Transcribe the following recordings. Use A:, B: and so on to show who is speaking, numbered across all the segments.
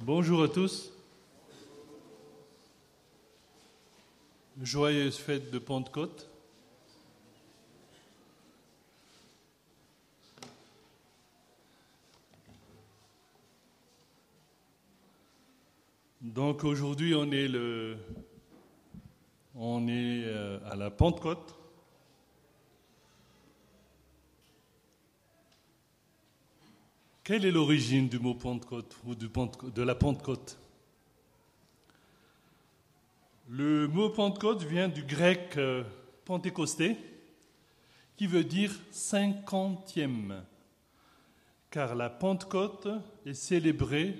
A: Bonjour à tous. Joyeuse fête de Pentecôte. Donc aujourd'hui on est le on est euh, à la Pentecôte. Quelle est l'origine du mot Pentecôte ou de la Pentecôte? Le mot Pentecôte vient du grec euh, pentecosté, qui veut dire cinquantième, car la Pentecôte est célébrée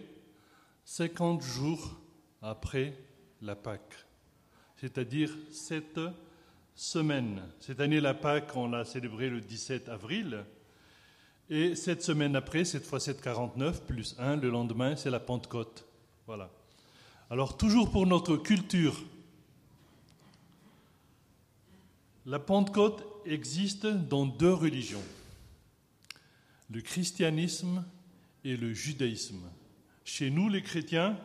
A: 50 jours après la Pâque, c'est-à-dire sept semaines. Cette année, la Pâque, on l'a célébrée le 17 avril. Et cette semaine après, cette fois 749 plus 1, le lendemain, c'est la Pentecôte. Voilà. Alors, toujours pour notre culture, la Pentecôte existe dans deux religions, le christianisme et le judaïsme. Chez nous, les chrétiens,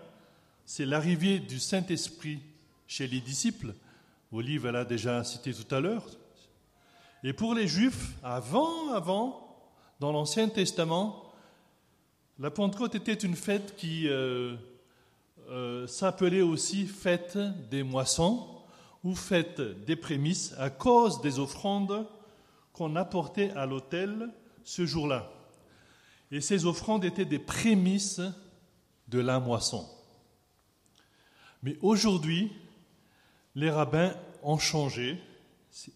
A: c'est l'arrivée du Saint-Esprit chez les disciples. Olive l'a déjà cité tout à l'heure. Et pour les juifs, avant, avant, dans l'Ancien Testament, la Pentecôte était une fête qui euh, euh, s'appelait aussi fête des moissons ou fête des prémices à cause des offrandes qu'on apportait à l'autel ce jour-là. Et ces offrandes étaient des prémices de la moisson. Mais aujourd'hui, les rabbins ont changé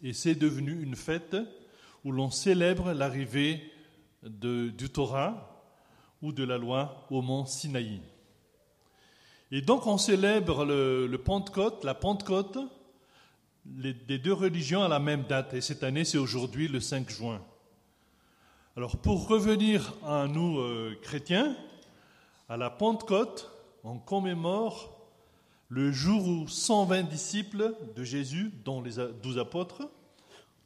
A: et c'est devenu une fête où l'on célèbre l'arrivée de- du Torah ou de la loi au mont Sinaï. Et donc on célèbre le, Pentecôte, la Pentecôte des deux religions à la même date. Et cette année, c'est aujourd'hui le 5 juin. Alors pour revenir à nous euh, chrétiens, à la Pentecôte, on commémore le jour où 120 disciples de Jésus, dont les a- douze apôtres,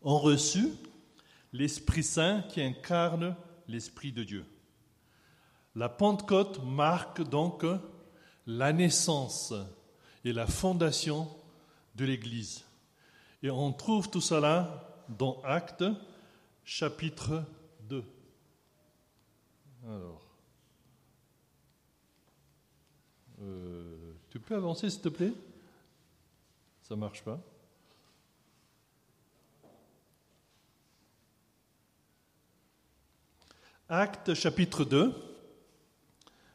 A: ont reçu l'Esprit Saint qui incarne l'Esprit de Dieu. La Pentecôte marque donc la naissance et la fondation de l'Église. Et on trouve tout cela dans Actes chapitre 2. Alors, euh, tu peux avancer s'il te plaît? Ça marche pas? Actes chapitre 2,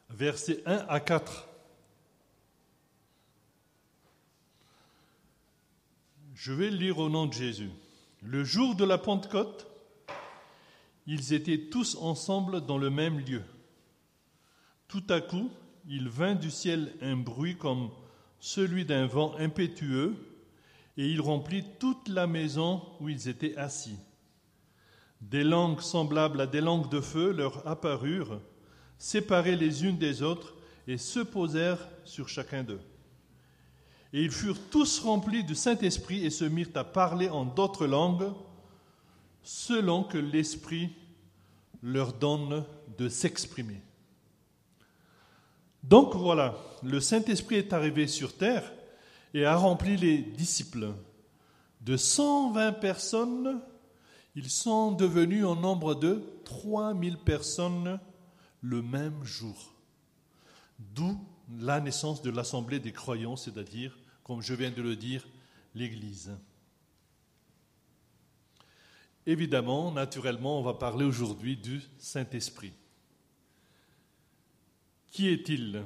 A: versets 1 à 4. Je vais lire au nom de Jésus. Le jour de la Pentecôte, ils étaient tous ensemble dans le même lieu. Tout à coup, il vint du ciel un bruit comme celui d'un vent impétueux, et il remplit toute la maison où ils étaient assis. Des langues semblables à des langues de feu leur apparurent, séparées les unes des autres, et se posèrent sur chacun d'eux. Et ils furent tous remplis du Saint-Esprit et se mirent à parler en d'autres langues, selon que l'Esprit leur donne de s'exprimer. Donc voilà, le Saint-Esprit est arrivé sur terre et a rempli les disciples. De 120 personnes, ils sont devenus en nombre de 3000 personnes le même jour. D'où la naissance de l'Assemblée des croyants, c'est-à-dire, comme je viens de le dire, l'Église. Évidemment, naturellement, on va parler aujourd'hui du Saint-Esprit. Qui est-il?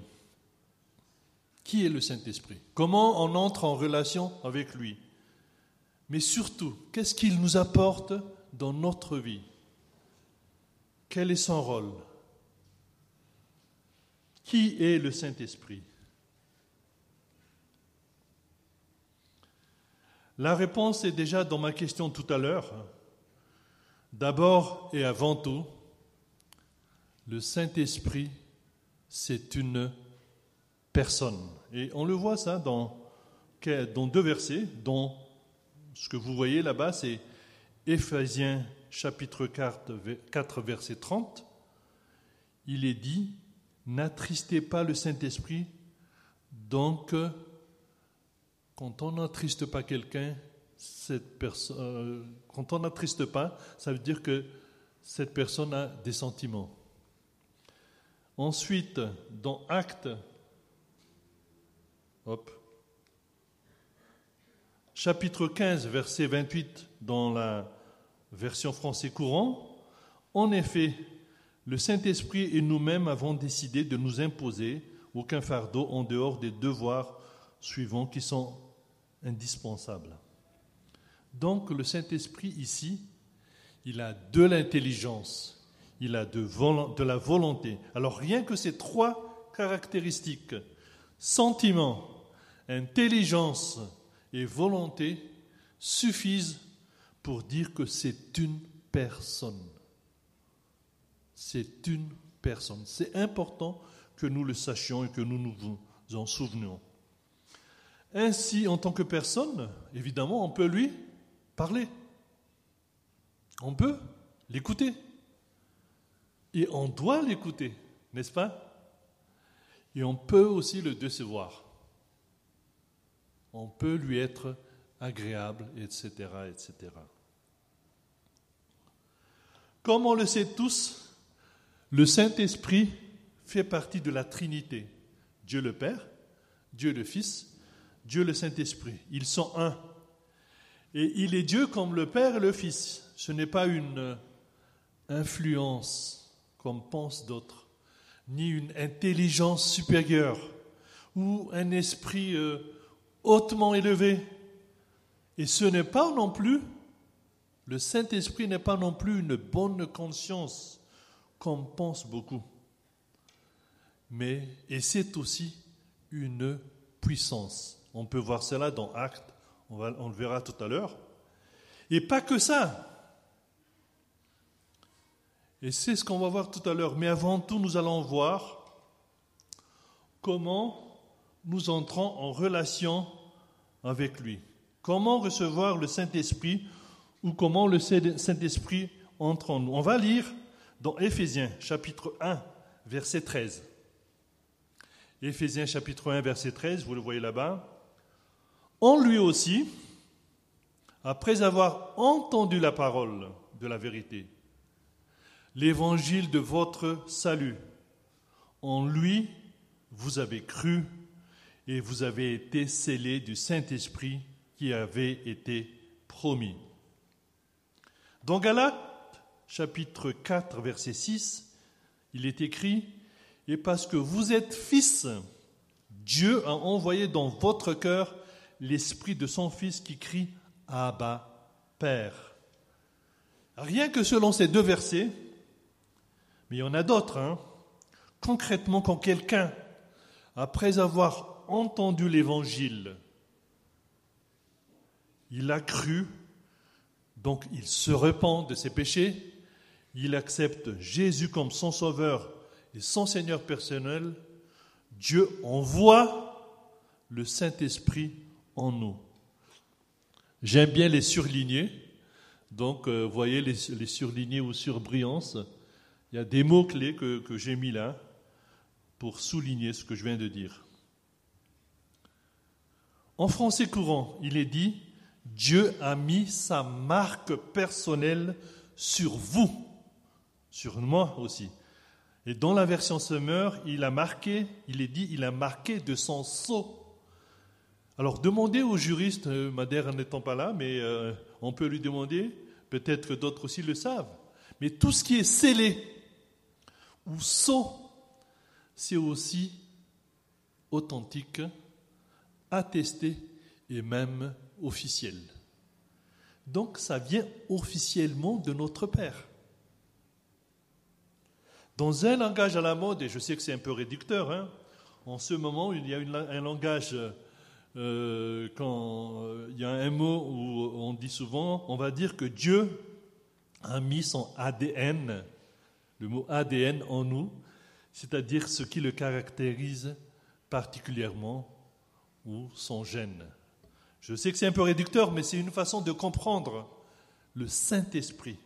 A: Qui est le Saint-Esprit? Comment on entre en relation avec lui? Mais surtout, qu'est-ce qu'il nous apporte dans notre vie Quel est son rôle? Qui est le Saint-Esprit? La réponse est déjà dans ma question tout à l'heure. D'abord et avant tout, le Saint-Esprit, c'est une personne. Et on le voit ça dans, dans deux versets, dont ce que vous voyez là-bas, c'est Éphésiens chapitre 4, 4, verset 30. Il est dit, N'attristez pas le Saint-Esprit. Donc, quand on n'attriste pas quelqu'un, cette personne, euh, quand on n'attriste pas, ça veut dire que cette personne a des sentiments. Ensuite, dans Acte, hop, chapitre 15, verset 28, dans la version français courant, en effet, le Saint-Esprit et nous-mêmes avons décidé de nous imposer aucun fardeau en dehors des devoirs suivants qui sont indispensables. Donc le Saint-Esprit ici, il a de l'intelligence, il a de, de, la volonté. Alors rien que ces trois caractéristiques, sentiment, intelligence et volonté, suffisent pour dire que c'est une personne. C'est une personne. C'est important que nous le sachions et que nous nous en souvenions. Ainsi, en tant que personne, évidemment, on peut lui parler. On peut l'écouter. Et on doit l'écouter, n'est-ce pas? Et on peut aussi le décevoir. On peut lui être agréable, etc., etc. Comme on le sait tous, le Saint-Esprit fait partie de la Trinité. Dieu le Père, Dieu le Fils, Dieu le Saint-Esprit. Ils sont un. Et il est Dieu comme le Père et le Fils. Ce n'est pas une influence comme pensent d'autres, ni une intelligence supérieure ou un esprit euh, hautement élevé. Et ce n'est pas non plus, le Saint-Esprit n'est pas non plus une bonne conscience, comme pensent beaucoup. Mais, et c'est aussi une puissance. On peut voir cela dans Actes on, le verra tout à l'heure. Et pas que ça. Et c'est ce qu'on va voir tout à l'heure. Mais avant tout, nous allons voir comment nous entrons en relation avec lui. Comment recevoir le Saint-Esprit ou comment le Saint-Esprit entre en nous? On va lire dans Éphésiens chapitre 1, verset 13. Éphésiens chapitre 1, verset 13, vous le voyez là-bas. En lui aussi, après avoir entendu la parole de la vérité, l'évangile de votre salut, en lui, vous avez cru et vous avez été scellés du Saint-Esprit qui avait été promis. Dans Galates, chapitre 4, verset 6, il est écrit, Et parce que vous êtes fils, Dieu a envoyé dans votre cœur l'esprit de son Fils qui crie Abba, Père. Rien que selon ces deux versets, mais il y en a d'autres, hein. concrètement quand quelqu'un, après avoir entendu l'Évangile, il a cru, donc il se repent de ses péchés, il accepte Jésus comme son sauveur et son Seigneur personnel, Dieu envoie le Saint-Esprit en nous. J'aime bien les surligner. Donc, euh, voyez les, les, surlignés ou surbrillance. Il y a des mots-clés que j'ai mis là pour souligner ce que je viens de dire. En français courant, il est dit Dieu a mis sa marque personnelle sur vous, sur moi aussi. Et dans la version Semeur, il a marqué, il est dit, il a marqué de son sceau alors demandez aux juristes, euh, Madère n'étant pas là, mais euh, on peut lui demander, peut-être d'autres aussi le savent. Mais tout ce qui est scellé ou sceau, c'est aussi authentique, attesté et même officiel. Donc ça vient officiellement de notre Père. Dans un langage à la mode, et je sais que c'est un peu réducteur, hein, en ce moment il y a un langage euh, quand euh, il y a un mot où on dit souvent, on va dire que Dieu a mis son ADN, le mot ADN en nous, c'est-à-dire ce qui le caractérise particulièrement ou son gène. Je sais que c'est un peu réducteur, mais c'est une façon de comprendre le Saint-Esprit.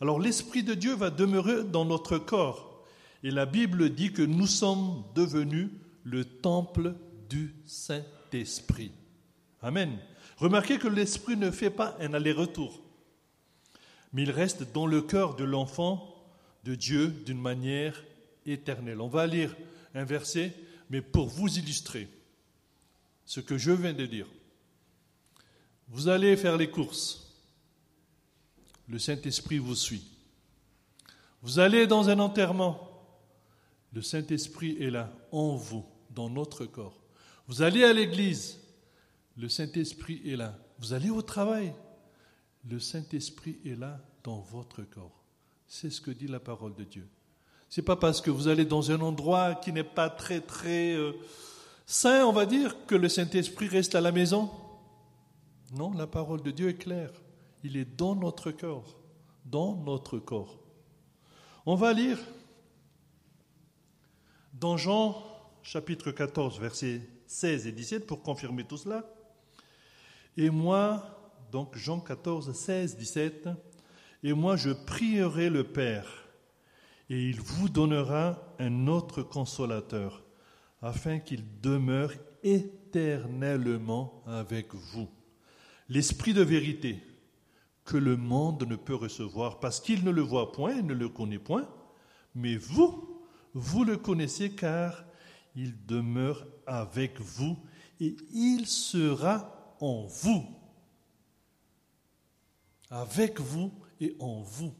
A: Alors l'Esprit de Dieu va demeurer dans notre corps Et la Bible dit que nous sommes devenus le temple du Saint-Esprit. Amen. Remarquez que l'Esprit ne fait pas un aller-retour, mais il reste dans le cœur de l'enfant de Dieu d'une manière éternelle. On va lire un verset, mais pour vous illustrer ce que je viens de dire. Vous allez faire les courses. Le Saint-Esprit vous suit. Vous allez dans un enterrement. Le Saint-Esprit est là, en vous, dans notre corps. Vous allez à l'église. Le Saint-Esprit est là. Vous allez au travail. Le Saint-Esprit est là dans votre corps. C'est ce que dit la parole de Dieu. C'est pas parce que vous allez dans un endroit qui n'est pas très très euh, saint, on va dire, que le Saint-Esprit reste à la maison? Non, la parole de Dieu est claire. Il est dans notre corps, dans notre corps. On va lire dans Jean chapitre 14, versets 16 et 17 pour confirmer tout cela. Et moi, donc Jean 14, 16, 17, et moi je prierai le Père, et il vous donnera un autre consolateur, afin qu'il demeure éternellement avec vous. L'Esprit de vérité, que le monde ne peut recevoir, parce qu'il ne le voit point et ne le connaît point, mais vous, vous le connaissez car il demeure avec vous et il sera en vous. Avec vous et en vous.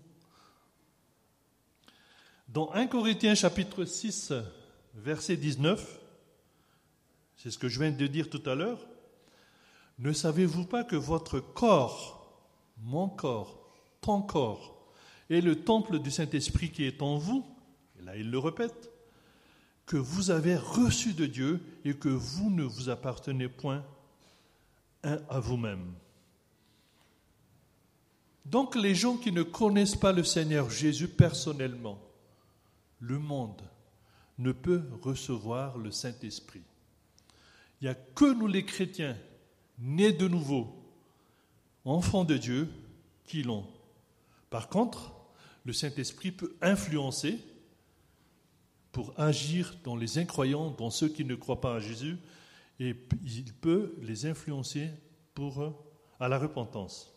A: Dans 1 Corinthiens chapitre 6, verset 19, c'est ce que je viens de dire tout à l'heure, ne savez-vous pas que votre corps, mon corps, ton corps, est le temple du Saint-Esprit qui est en vous Et là, il le répète, que vous avez reçu de Dieu et que vous ne vous appartenez point à vous-même. Donc les gens qui ne connaissent pas le Seigneur Jésus personnellement, le monde ne peut recevoir le Saint-Esprit. Il n'y a que nous les chrétiens, nés de nouveau, enfants de Dieu, qui l'ont. Par contre, le Saint-Esprit peut influencer pour agir dans les incroyants, dans ceux qui ne croient pas à Jésus, et il peut les influencer pour, à la repentance.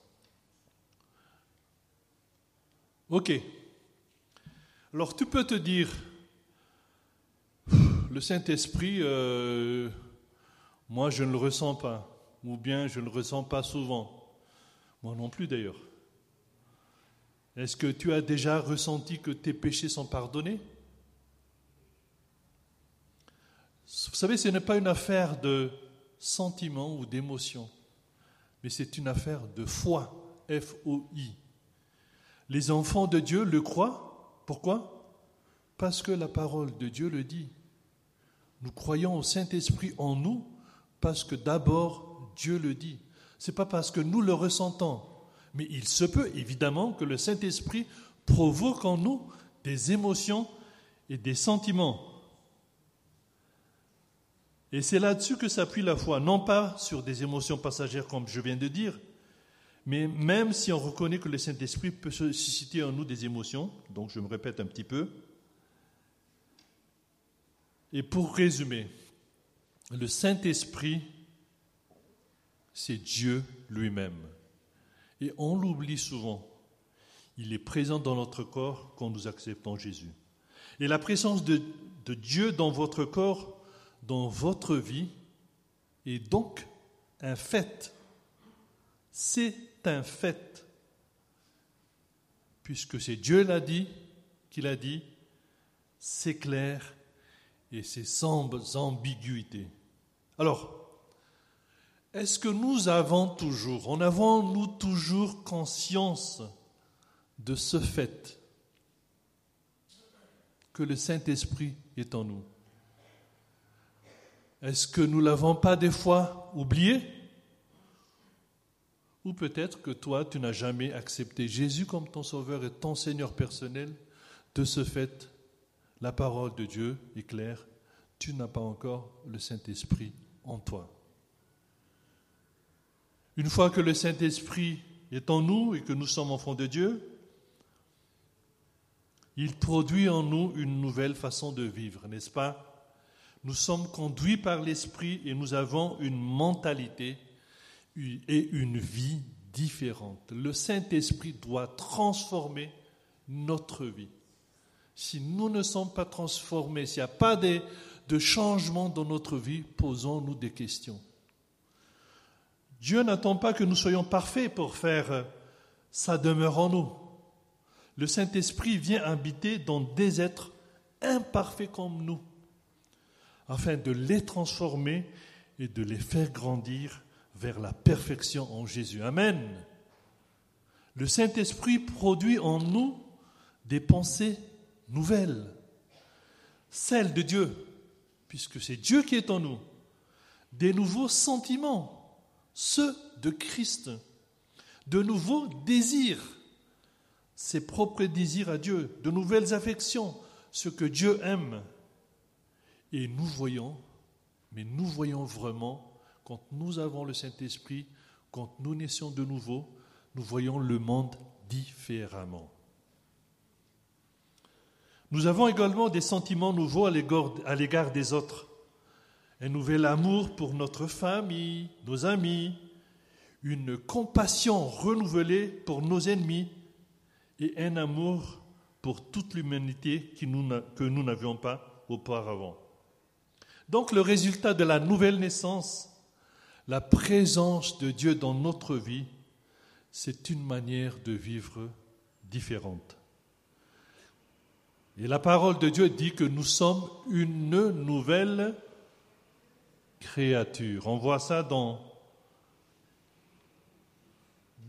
A: Ok. Alors tu peux te dire, le Saint-Esprit, euh, moi je ne le ressens pas, ou bien je ne le ressens pas souvent. Moi non plus d'ailleurs. Est-ce que tu as déjà ressenti que tes péchés sont pardonnés? Vous savez, ce n'est pas une affaire de sentiment ou d'émotion, mais c'est une affaire de foi, F-O-I. Les enfants de Dieu le croient. Pourquoi? Parce que la parole de Dieu le dit. Nous croyons au Saint-Esprit en nous parce que d'abord Dieu le dit. Ce n'est pas parce que nous le ressentons, mais il se peut évidemment que le Saint-Esprit provoque en nous des émotions et des sentiments. Et c'est là-dessus que s'appuie la foi, non pas sur des émotions passagères comme je viens de dire, mais même si on reconnaît que le Saint-Esprit peut susciter en nous des émotions, donc je me répète un petit peu. Et pour résumer, le Saint-Esprit, c'est Dieu lui-même. Et on l'oublie souvent. Il est présent dans notre corps quand nous acceptons Jésus. Et la présence de, Dieu dans votre corps dans votre vie est donc un fait. C'est un fait. Puisque c'est Dieu l'a dit, qu'il a dit, c'est clair et c'est sans ambiguïté. Alors, est-ce que nous avons toujours, en avons-nous toujours conscience de ce fait que le Saint-Esprit est en nous? Est-ce que nous l'avons pas des fois oublié? Ou peut-être que toi, tu n'as jamais accepté Jésus comme ton Sauveur et ton Seigneur personnel. De ce fait, la parole de Dieu est claire, tu n'as pas encore le Saint-Esprit en toi. Une fois que le Saint-Esprit est en nous et que nous sommes enfants de Dieu, Il produit en nous une nouvelle façon de vivre, n'est-ce pas? Nous sommes conduits par l'Esprit et nous avons une mentalité et une vie différente. Le Saint-Esprit doit transformer notre vie. Si nous ne sommes pas transformés, s'il n'y a pas de, changement dans notre vie, posons-nous des questions. Dieu n'attend pas que nous soyons parfaits pour faire sa demeure en nous. Le Saint-Esprit vient habiter dans des êtres imparfaits comme nous, afin de les transformer et de les faire grandir vers la perfection en Jésus. Amen. Le Saint-Esprit produit en nous des pensées nouvelles, celles de Dieu, puisque c'est Dieu qui est en nous, des nouveaux sentiments, ceux de Christ, de nouveaux désirs, ses propres désirs à Dieu, de nouvelles affections, ce que Dieu aime. Et nous voyons, mais nous voyons vraiment, quand nous avons le Saint-Esprit, quand nous naissions de nouveau, nous voyons le monde différemment. Nous avons également des sentiments nouveaux à l'égard des autres. Un nouvel amour pour notre famille, nos amis, une compassion renouvelée pour nos ennemis et un amour pour toute l'humanité que nous n'avions pas auparavant. Donc le résultat de la nouvelle naissance, la présence de Dieu dans notre vie, c'est une manière de vivre différente. Et la parole de Dieu dit que nous sommes une nouvelle créature. On voit ça dans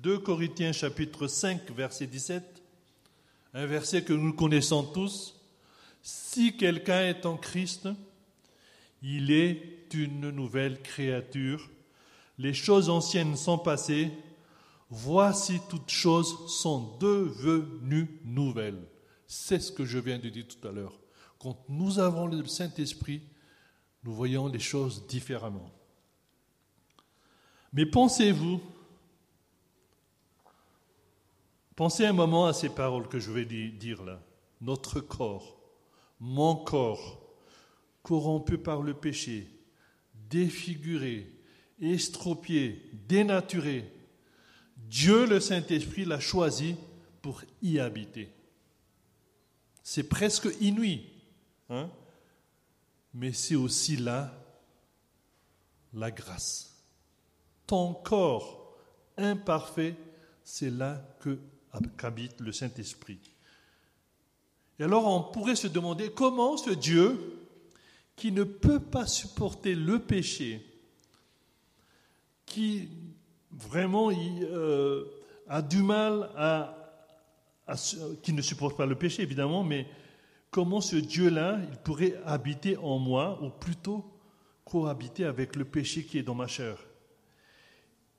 A: 2 Corinthiens chapitre 5 verset 17, un verset que nous connaissons tous. Si quelqu'un est en Christ, il est une nouvelle créature. Les choses anciennes sont passées. Voici toutes choses sont devenues nouvelles. C'est ce que je viens de dire tout à l'heure. Quand nous avons le Saint-Esprit, nous voyons les choses différemment. Mais pensez-vous, pensez un moment à ces paroles que je vais dire là. Notre corps, mon corps, corrompu par le péché, défiguré, estropié, dénaturé, Dieu le Saint-Esprit l'a choisi pour y habiter. C'est presque inouï. Hein? Mais c'est aussi là la grâce. Ton corps imparfait, c'est là que qu'habite le Saint-Esprit. Et alors on pourrait se demander comment ce Dieu, qui ne peut pas supporter le péché, qui vraiment euh, a du mal à qui ne supporte pas le péché, évidemment, mais comment ce Dieu-là, il pourrait habiter en moi, ou plutôt cohabiter avec le péché qui est dans ma chair.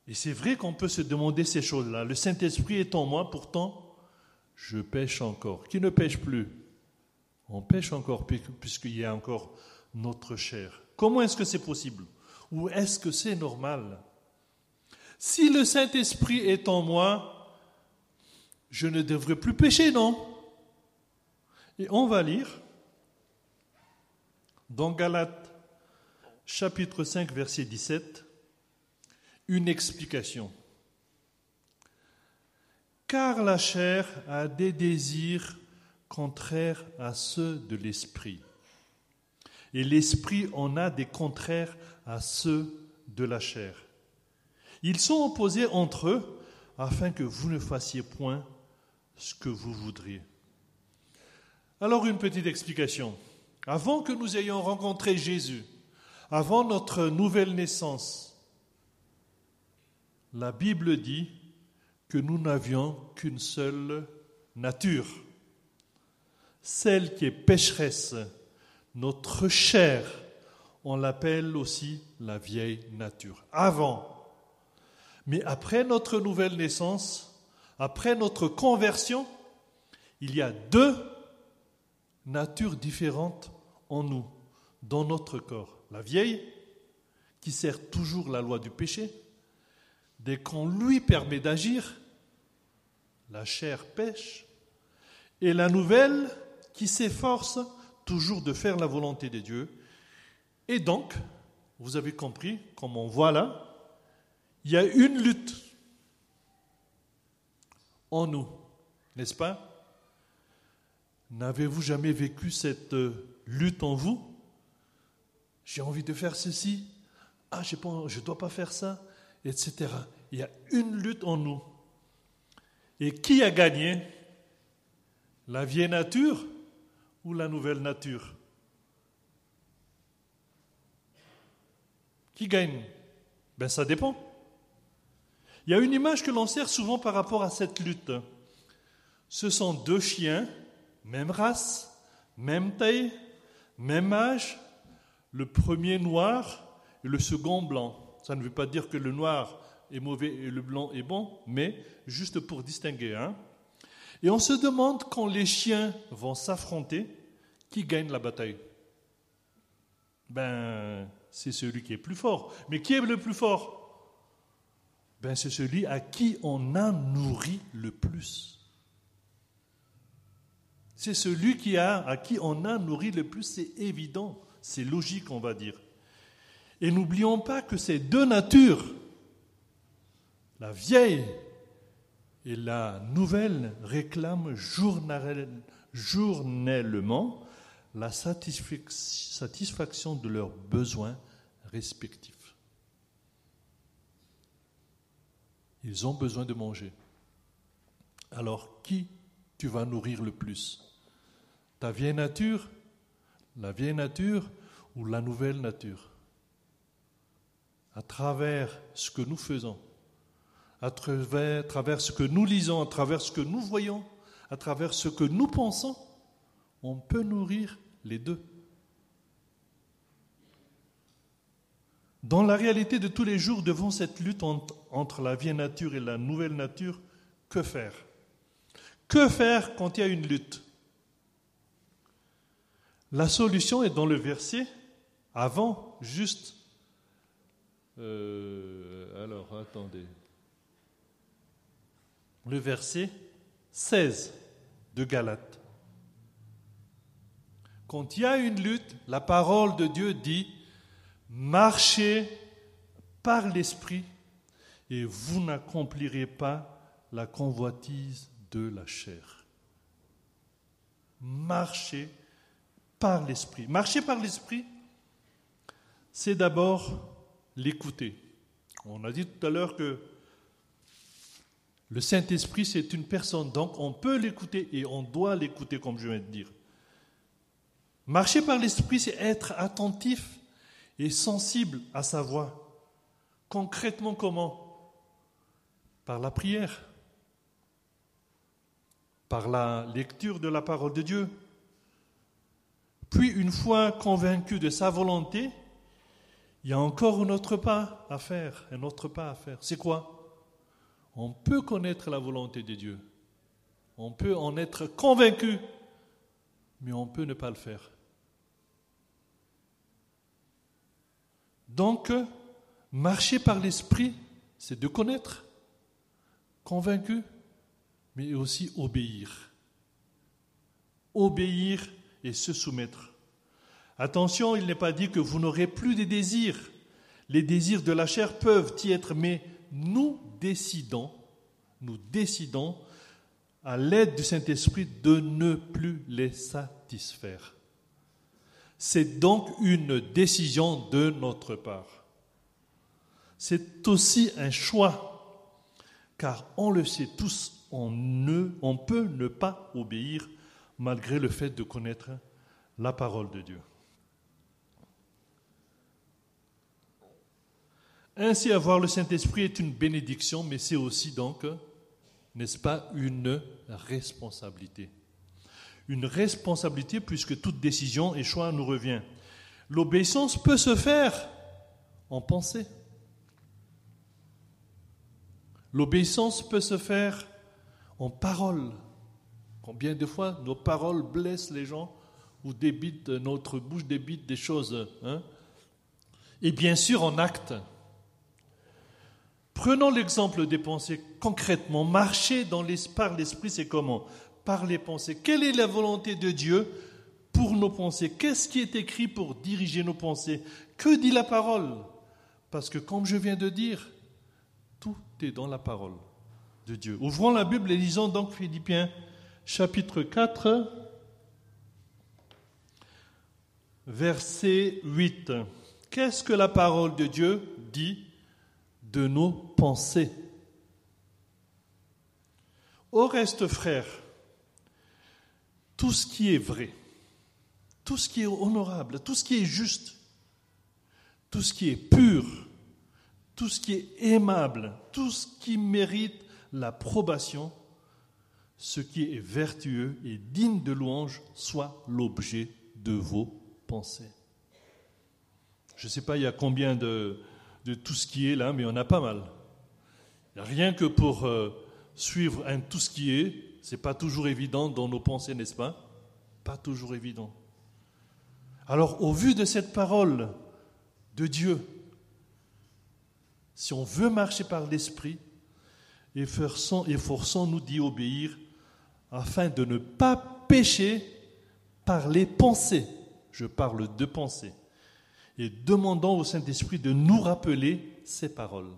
A: Et c'est vrai qu'on peut se demander ces choses-là. Le Saint-Esprit est en moi, pourtant, je pêche encore. Qui ne pêche plus? On pêche encore, puisqu'il y a encore notre chair. Comment est-ce que c'est possible? Ou est-ce que c'est normal? Si le Saint-Esprit est en moi, je ne devrais plus pécher, non Et on va lire dans Galates chapitre 5 verset 17 une explication. Car la chair a des désirs contraires à ceux de l'esprit. Et l'esprit en a des contraires à ceux de la chair. Ils sont opposés entre eux afin que vous ne fassiez point ce que vous voudriez. Alors une petite explication. Avant que nous ayons rencontré Jésus, avant notre nouvelle naissance, la Bible dit que nous n'avions qu'une seule nature, celle qui est pécheresse, notre chair, on l'appelle aussi la vieille nature. Avant. Mais après notre nouvelle naissance, après notre conversion, il y a deux natures différentes en nous, dans notre corps. La vieille, qui sert toujours la loi du péché, dès qu'on lui permet d'agir, la chair pêche, et la nouvelle qui s'efforce toujours de faire la volonté de Dieu. Et donc, vous avez compris, comme on voit là, il y a une lutte nous, n'est-ce pas? N'avez-vous jamais vécu cette lutte en vous? J'ai envie de faire ceci, ah, je ne dois pas faire ça, etc. Il y a une lutte en nous. Et qui a gagné? La vieille nature ou la nouvelle nature? Qui gagne? Ben ça dépend. Il y a une image que l'on sert souvent par rapport à cette lutte. Ce sont deux chiens, même race, même taille, même âge, le premier noir et le second blanc. Ça ne veut pas dire que le noir est mauvais et le blanc est bon, mais juste pour distinguer. Hein. Et on se demande quand les chiens vont s'affronter, qui gagne la bataille? Ben, c'est celui qui est plus fort. Mais qui est le plus fort? Ben, C'est celui à qui on a nourri le plus. C'est celui qui a, à qui on a nourri le plus, c'est évident, c'est logique, on va dire. Et n'oublions pas que ces deux natures, la vieille et la nouvelle, réclament journellement la satisfaction de leurs besoins respectifs. Ils ont besoin de manger. Alors qui tu vas nourrir le plus? Ta vieille nature, la vieille nature ou la nouvelle nature? À travers ce que nous faisons, à travers, ce que nous lisons, à travers ce que nous voyons, à travers ce que nous pensons, on peut nourrir les deux. Dans la réalité de tous les jours, devant cette lutte entre la vieille nature et la nouvelle nature, que faire? Que faire quand il y a une lutte? La solution est dans le verset avant, juste. Euh, alors, attendez. Le verset 16 de Galates. Quand il y a une lutte, la parole de Dieu dit, marchez par l'Esprit et vous n'accomplirez pas la convoitise de la chair. Marchez par l'Esprit. Marcher par l'Esprit, c'est d'abord l'écouter. On a dit tout à l'heure que le Saint-Esprit, c'est une personne, donc on peut l'écouter et on doit l'écouter, comme je viens de dire. Marcher par l'Esprit, c'est être attentif et sensible à sa voix. Concrètement comment? Par la prière, par la lecture de la parole de Dieu. Puis, une fois convaincu de sa volonté, il y a encore un autre pas à faire, un autre pas à faire. C'est quoi? On peut connaître la volonté de Dieu. On peut en être convaincu, mais on peut ne pas le faire. Donc, marcher par l'esprit, c'est de connaître, convaincu, mais aussi obéir. Obéir et se soumettre. Attention, il n'est pas dit que vous n'aurez plus de désirs. Les désirs de la chair peuvent y être, mais nous décidons, nous décidons, à l'aide du Saint-Esprit, de ne plus les satisfaire. C'est donc une décision de notre part. C'est aussi un choix, car on le sait tous, on, peut ne pas obéir malgré le fait de connaître la parole de Dieu. Ainsi, avoir le Saint-Esprit est une bénédiction, mais c'est aussi donc, n'est-ce pas, une responsabilité une responsabilité puisque toute décision et choix nous revient. L'obéissance peut se faire en pensée. L'obéissance peut se faire en parole. Combien de fois nos paroles blessent les gens ou débitent, notre bouche débite des choses. Hein? Et bien sûr en acte. Prenons l'exemple des pensées concrètement. Marcher dans par l'esprit, c'est comment? Par les pensées. Quelle est la volonté de Dieu pour nos pensées? Qu'est-ce qui est écrit pour diriger nos pensées? Que dit la parole? Parce que comme je viens de dire, tout est dans la parole de Dieu. Ouvrons la Bible et lisons donc Philippiens chapitre 4, verset 8. Qu'est-ce que la parole de Dieu dit de nos pensées? Au reste, frères, tout ce qui est vrai, tout ce qui est honorable, tout ce qui est juste, tout ce qui est pur, tout ce qui est aimable, tout ce qui mérite l'approbation, ce qui est vertueux et digne de louange, soit l'objet de vos pensées. Je ne sais pas il y a combien de, tout ce qui est là, mais on a pas mal. Rien que pour euh, suivre un tout ce qui est, c'est pas toujours évident dans nos pensées, n'est-ce pas? Pas toujours évident. Alors, au vu de cette parole de Dieu, si on veut marcher par l'Esprit, efforçons-nous d'y obéir afin de ne pas pécher par les pensées. Je parle de pensées. Et demandons au Saint-Esprit de nous rappeler ces paroles.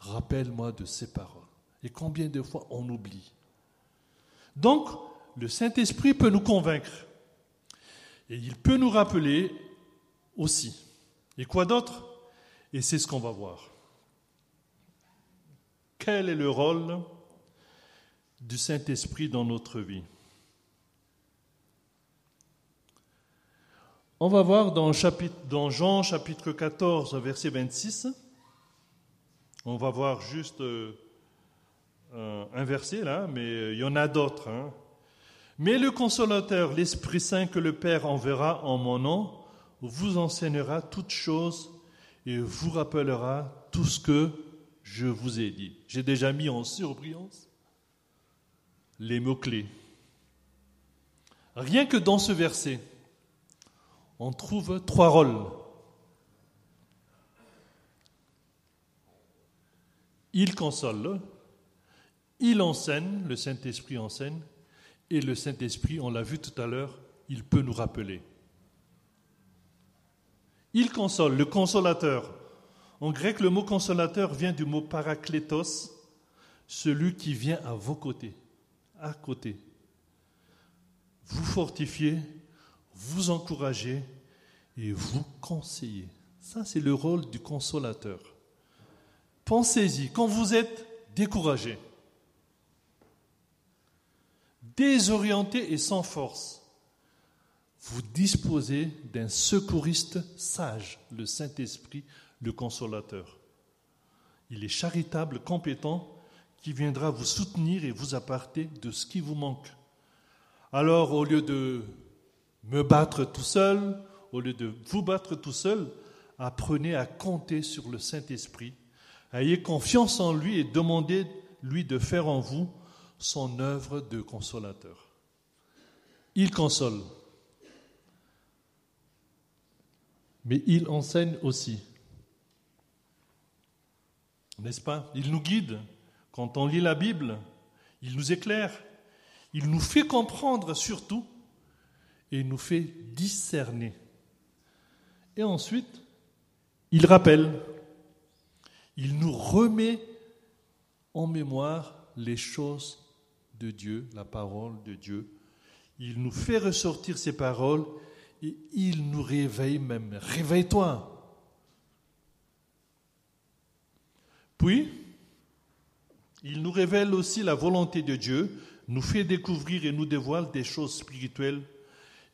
A: Rappelle-moi de ces paroles. Et combien de fois on oublie Donc, le Saint-Esprit peut nous convaincre. Et il peut nous rappeler aussi. Et quoi d'autre? Et c'est ce qu'on va voir. Quel est le rôle du Saint-Esprit dans notre vie? On va voir dans, Jean chapitre 14, verset 26. On va voir juste euh, un verset là, mais il y en a d'autres. Hein. Mais le consolateur, l'Esprit Saint que le Père enverra en mon nom, vous enseignera toutes choses et vous rappellera tout ce que je vous ai dit. J'ai déjà mis en surbrillance les mots-clés. Rien que dans ce verset, on trouve trois rôles. Il console, il enseigne, le Saint-Esprit enseigne, et le Saint-Esprit, on l'a vu tout à l'heure, il peut nous rappeler. Il console, le consolateur. En grec, le mot consolateur vient du mot parakletos, celui qui vient à vos côtés, à côté. Vous fortifiez, vous encouragez et vous conseillez. Ça, c'est le rôle du consolateur. Pensez-y, quand vous êtes découragé, désorienté et sans force, vous disposez d'un secouriste sage, le Saint-Esprit, le consolateur. Il est charitable, compétent, qui viendra vous soutenir et vous apporter de ce qui vous manque. Alors, au lieu de me battre tout seul, au lieu de vous battre tout seul, apprenez à compter sur le Saint-Esprit. Ayez confiance en lui et demandez-lui de faire en vous son œuvre de consolateur. Il console, mais il enseigne aussi. N'est-ce pas? Il nous guide. Quand on lit la Bible, il nous éclaire. Il nous fait comprendre surtout et nous fait discerner. Et ensuite, il rappelle. Il nous remet en mémoire les choses de Dieu, la parole de Dieu. Il nous fait ressortir ces paroles et il nous réveille même. Réveille-toi. Puis, il nous révèle aussi la volonté de Dieu, nous fait découvrir et nous dévoile des choses spirituelles.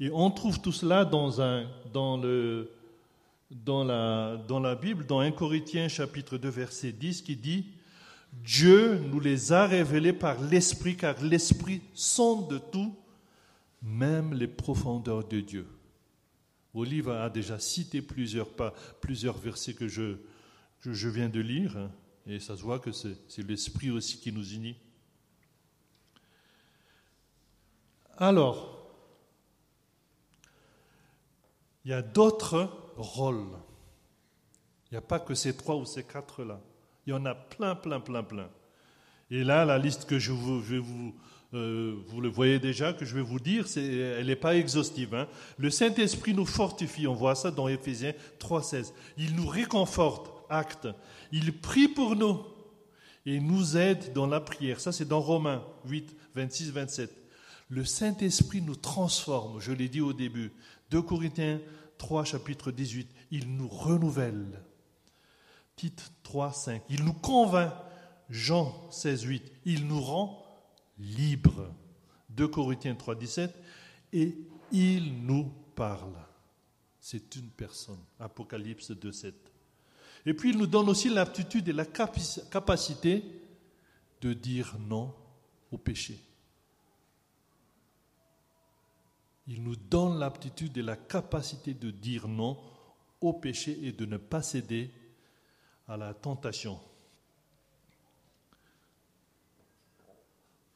A: Et on trouve tout cela dans, un, dans, le, dans, la, dans la Bible, dans 1 Corinthiens chapitre 2 verset 10 qui dit Dieu nous les a révélés par l'Esprit, car l'Esprit sonde tout, même les profondeurs de Dieu. Olive a déjà cité plusieurs, versets que je, je viens de lire, hein, et ça se voit que c'est l'Esprit aussi qui nous unit. Alors, il y a d'autres rôles. Il n'y a pas que ces trois ou ces quatre-là. Il y en a plein, plein, plein, plein. Et là, la liste que je, vous, vais vous, euh, vous le voyez déjà, que je vais vous dire, elle n'est pas exhaustive. Hein. Le Saint-Esprit nous fortifie, on voit ça dans Éphésiens 3.16. Il nous réconforte, acte. Il prie pour nous et nous aide dans la prière. Ça, c'est dans Romains 8, 26, 27. Le Saint-Esprit nous transforme, je l'ai dit au début. 2 Corinthiens 3, chapitre 18. Il nous renouvelle. Tite 3, 5. Il nous convainc. Jean 16, 8. Il nous rend libres. 2 Corinthiens 3, 17. Et il nous parle. C'est une personne. Apocalypse 2, 7. Et puis il nous donne aussi l'aptitude et la capacité de dire non au péché. Il nous donne l'aptitude et la capacité de dire non au péché et de ne pas céder à la tentation.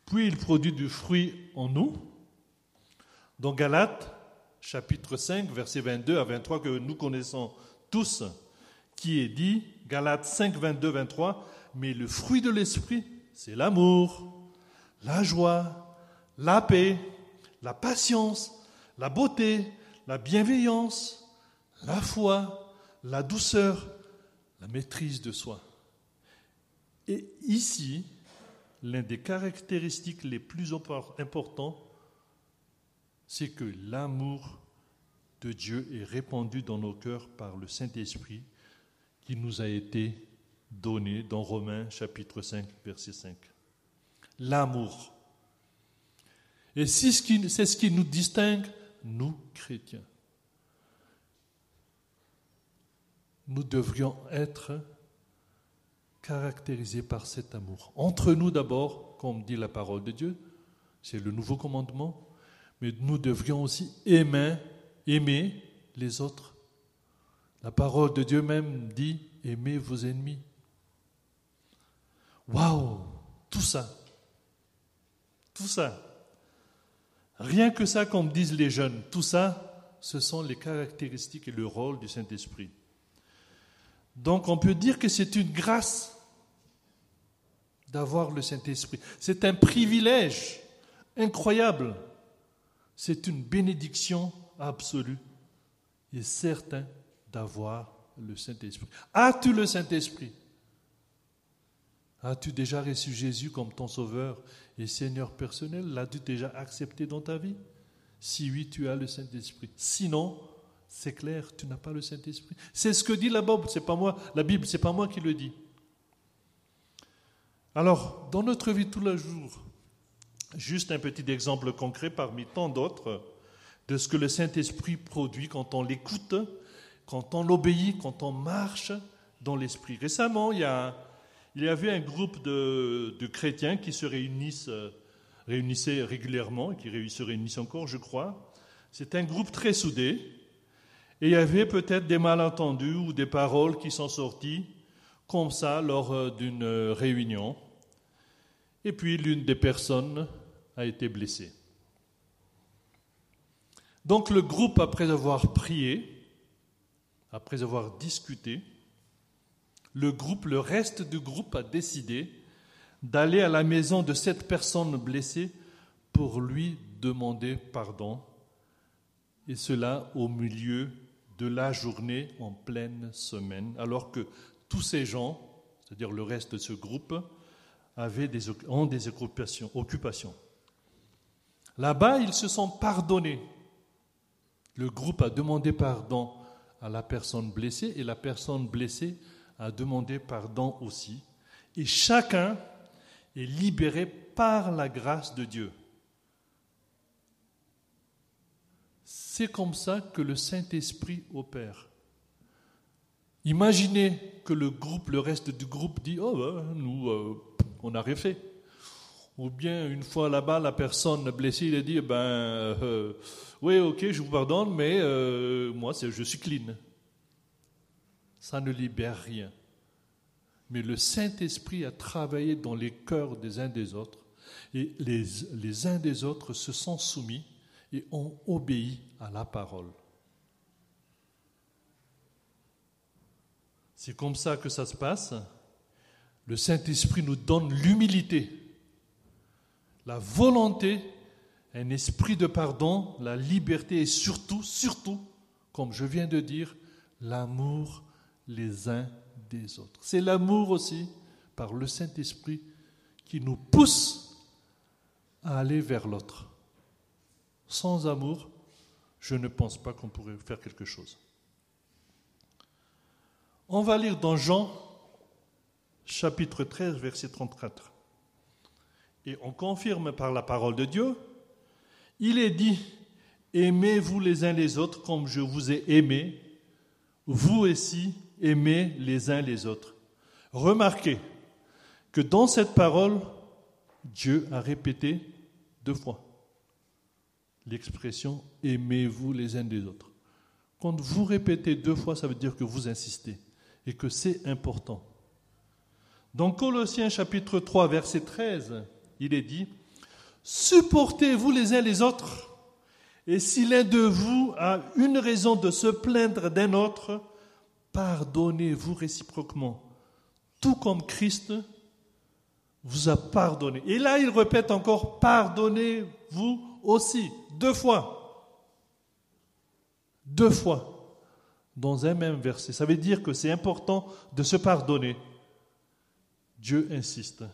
A: Puis il produit du fruit en nous. Dans Galates, chapitre 5, versets 22 à 23, que nous connaissons tous, qui est dit, Galates 5, 22, 23, mais le fruit de l'esprit, c'est l'amour, la joie, la paix, la patience, la beauté, la bienveillance, la foi, la douceur, maîtrise de soi. Et ici, l'un des caractéristiques les plus importants, c'est que l'amour de Dieu est répandu dans nos cœurs par le Saint-Esprit qui nous a été donné dans Romains chapitre 5, verset 5. L'amour. Et c'est ce qui nous distingue nous, chrétiens, nous devrions être caractérisés par cet amour. Entre nous d'abord, comme dit la parole de Dieu, c'est le nouveau commandement, mais nous devrions aussi aimer, aimer les autres. La parole de Dieu même dit aimez vos ennemis. Waouh, tout ça, tout ça. Rien que ça, comme disent les jeunes, tout ça, ce sont les caractéristiques et le rôle du Saint-Esprit. Donc on peut dire que c'est une grâce d'avoir le Saint-Esprit. C'est un privilège incroyable. C'est une bénédiction absolue et certain d'avoir le Saint-Esprit. As-tu le Saint-Esprit? As-tu déjà reçu Jésus comme ton Sauveur et Seigneur personnel? L'as-tu déjà accepté dans ta vie? Si oui, tu as le Saint-Esprit. Sinon, c'est clair, tu n'as pas le Saint-Esprit. C'est ce que dit la Bible, c'est pas moi. La Bible, c'est pas moi qui le dis. Alors, dans notre vie tous les jours, juste un petit exemple concret parmi tant d'autres de ce que le Saint-Esprit produit quand on l'écoute, quand on l'obéit, quand on marche dans l'Esprit. Récemment, il y a avait un groupe de, chrétiens qui se réunissent, euh, réunissaient régulièrement, et qui se réunissent encore, je crois. C'est un groupe très soudé. Et il y avait peut-être des malentendus ou des paroles qui sont sorties comme ça lors euh, d'une euh, réunion. Et puis l'une des personnes a été blessée. Donc le groupe, après avoir prié, après avoir discuté, le groupe, le reste du groupe a décidé d'aller à la maison de cette personne blessée pour lui demander pardon, et cela au milieu de la journée en pleine semaine, alors que tous ces gens, c'est-à-dire le reste de ce groupe, ont des occupations. Là-bas, ils se sont pardonnés. Le groupe a demandé pardon à la personne blessée et la personne blessée à demander pardon aussi. Et chacun est libéré par la grâce de Dieu. C'est comme ça que le Saint-Esprit opère. Imaginez que le groupe, le reste du groupe dit Oh, ben, nous, euh, on n'a rien fait. Ou bien, une fois là-bas, la personne blessée, il a dit Ben, euh, oui, ok, je vous pardonne, mais euh, moi, je suis clean ça ne libère rien. Mais le Saint-Esprit a travaillé dans les cœurs des uns des autres, et les uns des autres se sont soumis et ont obéi à la parole. C'est comme ça que ça se passe. Le Saint-Esprit nous donne l'humilité, la volonté, un esprit de pardon, la liberté et surtout, surtout, comme je viens de dire, l'amour les uns des autres. C'est l'amour aussi par le Saint-Esprit qui nous pousse à aller vers l'autre. Sans amour, je ne pense pas qu'on pourrait faire quelque chose. On va lire dans Jean chapitre 13, verset 34. Et on confirme par la parole de Dieu, il est dit, aimez-vous les uns les autres comme je vous ai aimé, vous aussi aimez les uns les autres. Remarquez que dans cette parole, Dieu a répété deux fois l'expression aimez-vous les uns des autres. Quand vous répétez deux fois, ça veut dire que vous insistez et que c'est important. Dans Colossiens chapitre 3, verset 13, il est dit, Supportez-vous les uns les autres, et si l'un de vous a une raison de se plaindre d'un autre, pardonnez-vous réciproquement, tout comme Christ vous a pardonné. Et là, il répète encore, pardonnez-vous aussi, deux fois. Deux fois, dans un même verset. Ça veut dire que c'est important de se pardonner. Dieu insiste.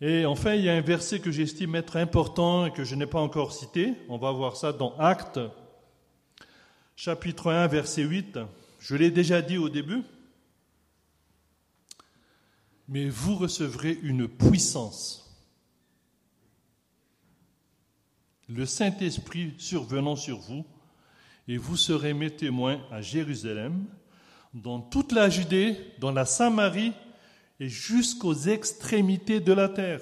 A: Et enfin, il y a un verset que j'estime être important et que je n'ai pas encore cité. On va voir ça dans Actes, chapitre 1, verset 8. Je l'ai déjà dit au début. Mais vous recevrez une puissance. Le Saint-Esprit survenant sur vous, et vous serez mes témoins à Jérusalem, dans toute la Judée, dans la Samarie et jusqu'aux extrémités de la terre,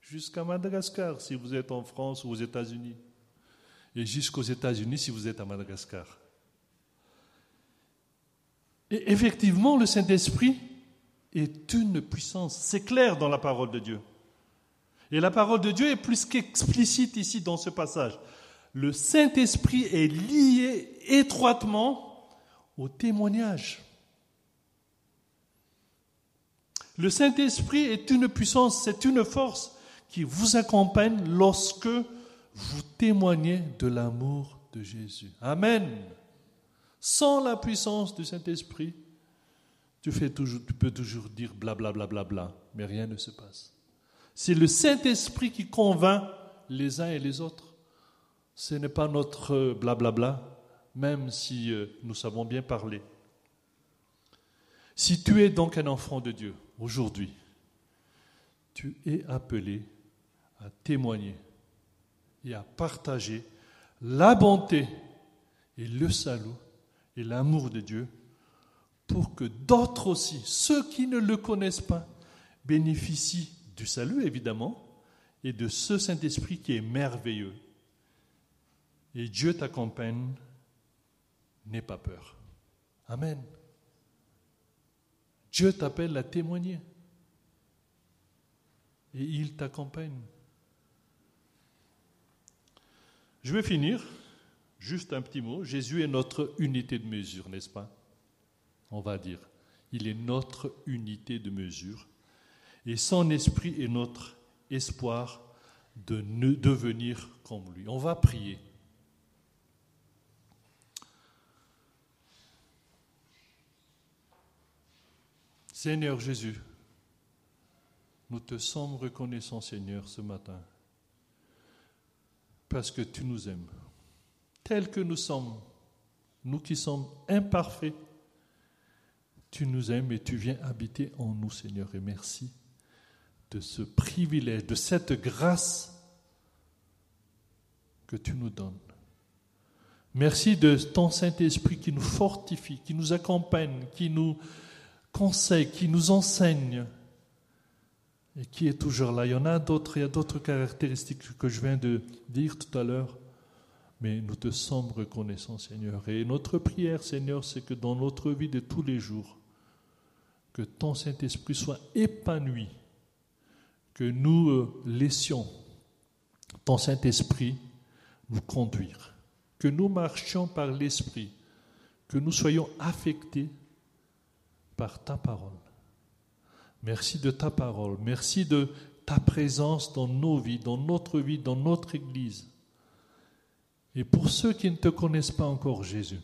A: jusqu'à Madagascar si vous êtes en France ou aux États-Unis, et jusqu'aux États-Unis si vous êtes à Madagascar. Et effectivement, le Saint-Esprit est une puissance. C'est clair dans la parole de Dieu. Et la parole de Dieu est plus qu'explicite ici dans ce passage. Le Saint-Esprit est lié étroitement au témoignage. Le Saint-Esprit est une puissance, c'est une force qui vous accompagne lorsque vous témoignez de l'amour de Jésus. Amen. Sans la puissance du Saint-Esprit, tu, peux toujours dire blablabla, bla, bla, bla, mais rien ne se passe. C'est le Saint-Esprit qui convainc les uns et les autres. Ce n'est pas notre blablabla, bla, même si euh, nous savons bien parler. Si tu es donc un enfant de Dieu aujourd'hui, tu es appelé à témoigner et à partager la bonté et le salut et l'amour de Dieu pour que d'autres aussi, ceux qui ne le connaissent pas, bénéficient du salut évidemment et de ce Saint-Esprit qui est merveilleux. Et Dieu t'accompagne n'aie pas peur. Amen. Dieu t'appelle à témoigner. Et il t'accompagne. Je vais finir. Juste un petit mot. Jésus est notre unité de mesure, n'est-ce pas? On va dire. Il est notre unité de mesure. Et son esprit est notre espoir de devenir comme lui. On va prier. Seigneur Jésus, nous te sommes reconnaissants, Seigneur, ce matin, parce que tu nous aimes, tels que nous sommes, nous qui sommes imparfaits. Tu nous aimes et tu viens habiter en nous, Seigneur, et merci de ce privilège, de cette grâce que tu nous donnes. Merci de ton Saint-Esprit qui nous fortifie, qui nous accompagne, qui nous conseil, qui nous enseigne et qui est toujours là. Il y en a d'autres, il y a d'autres caractéristiques que je viens de dire tout à l'heure, mais nous te sommes reconnaissants, Seigneur. Et notre prière, Seigneur, c'est que dans notre vie de tous les jours, que ton Saint-Esprit soit épanoui, que nous euh, laissions ton Saint-Esprit nous conduire, que nous marchions par l'Esprit, que nous soyons affectés par ta parole. Merci de ta parole. Merci de ta présence dans nos vies, dans notre vie, dans notre Église. Et pour ceux qui ne te connaissent pas encore, Jésus,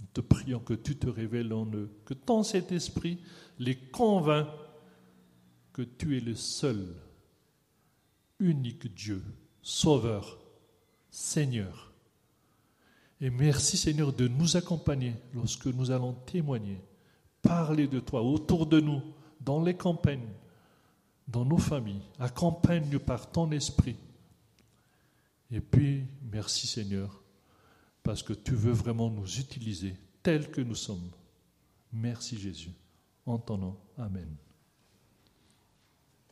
A: nous te prions que tu te révèles en eux, que ton cet esprit les convainc que tu es le seul, unique Dieu, Sauveur, Seigneur. Et merci Seigneur de nous accompagner lorsque nous allons témoigner, parler de toi autour de nous, dans les campagnes, dans nos familles. Accompagne-nous par ton esprit. Et puis, merci Seigneur, parce que tu veux vraiment nous utiliser tels que nous sommes. Merci Jésus. En ton nom. Amen.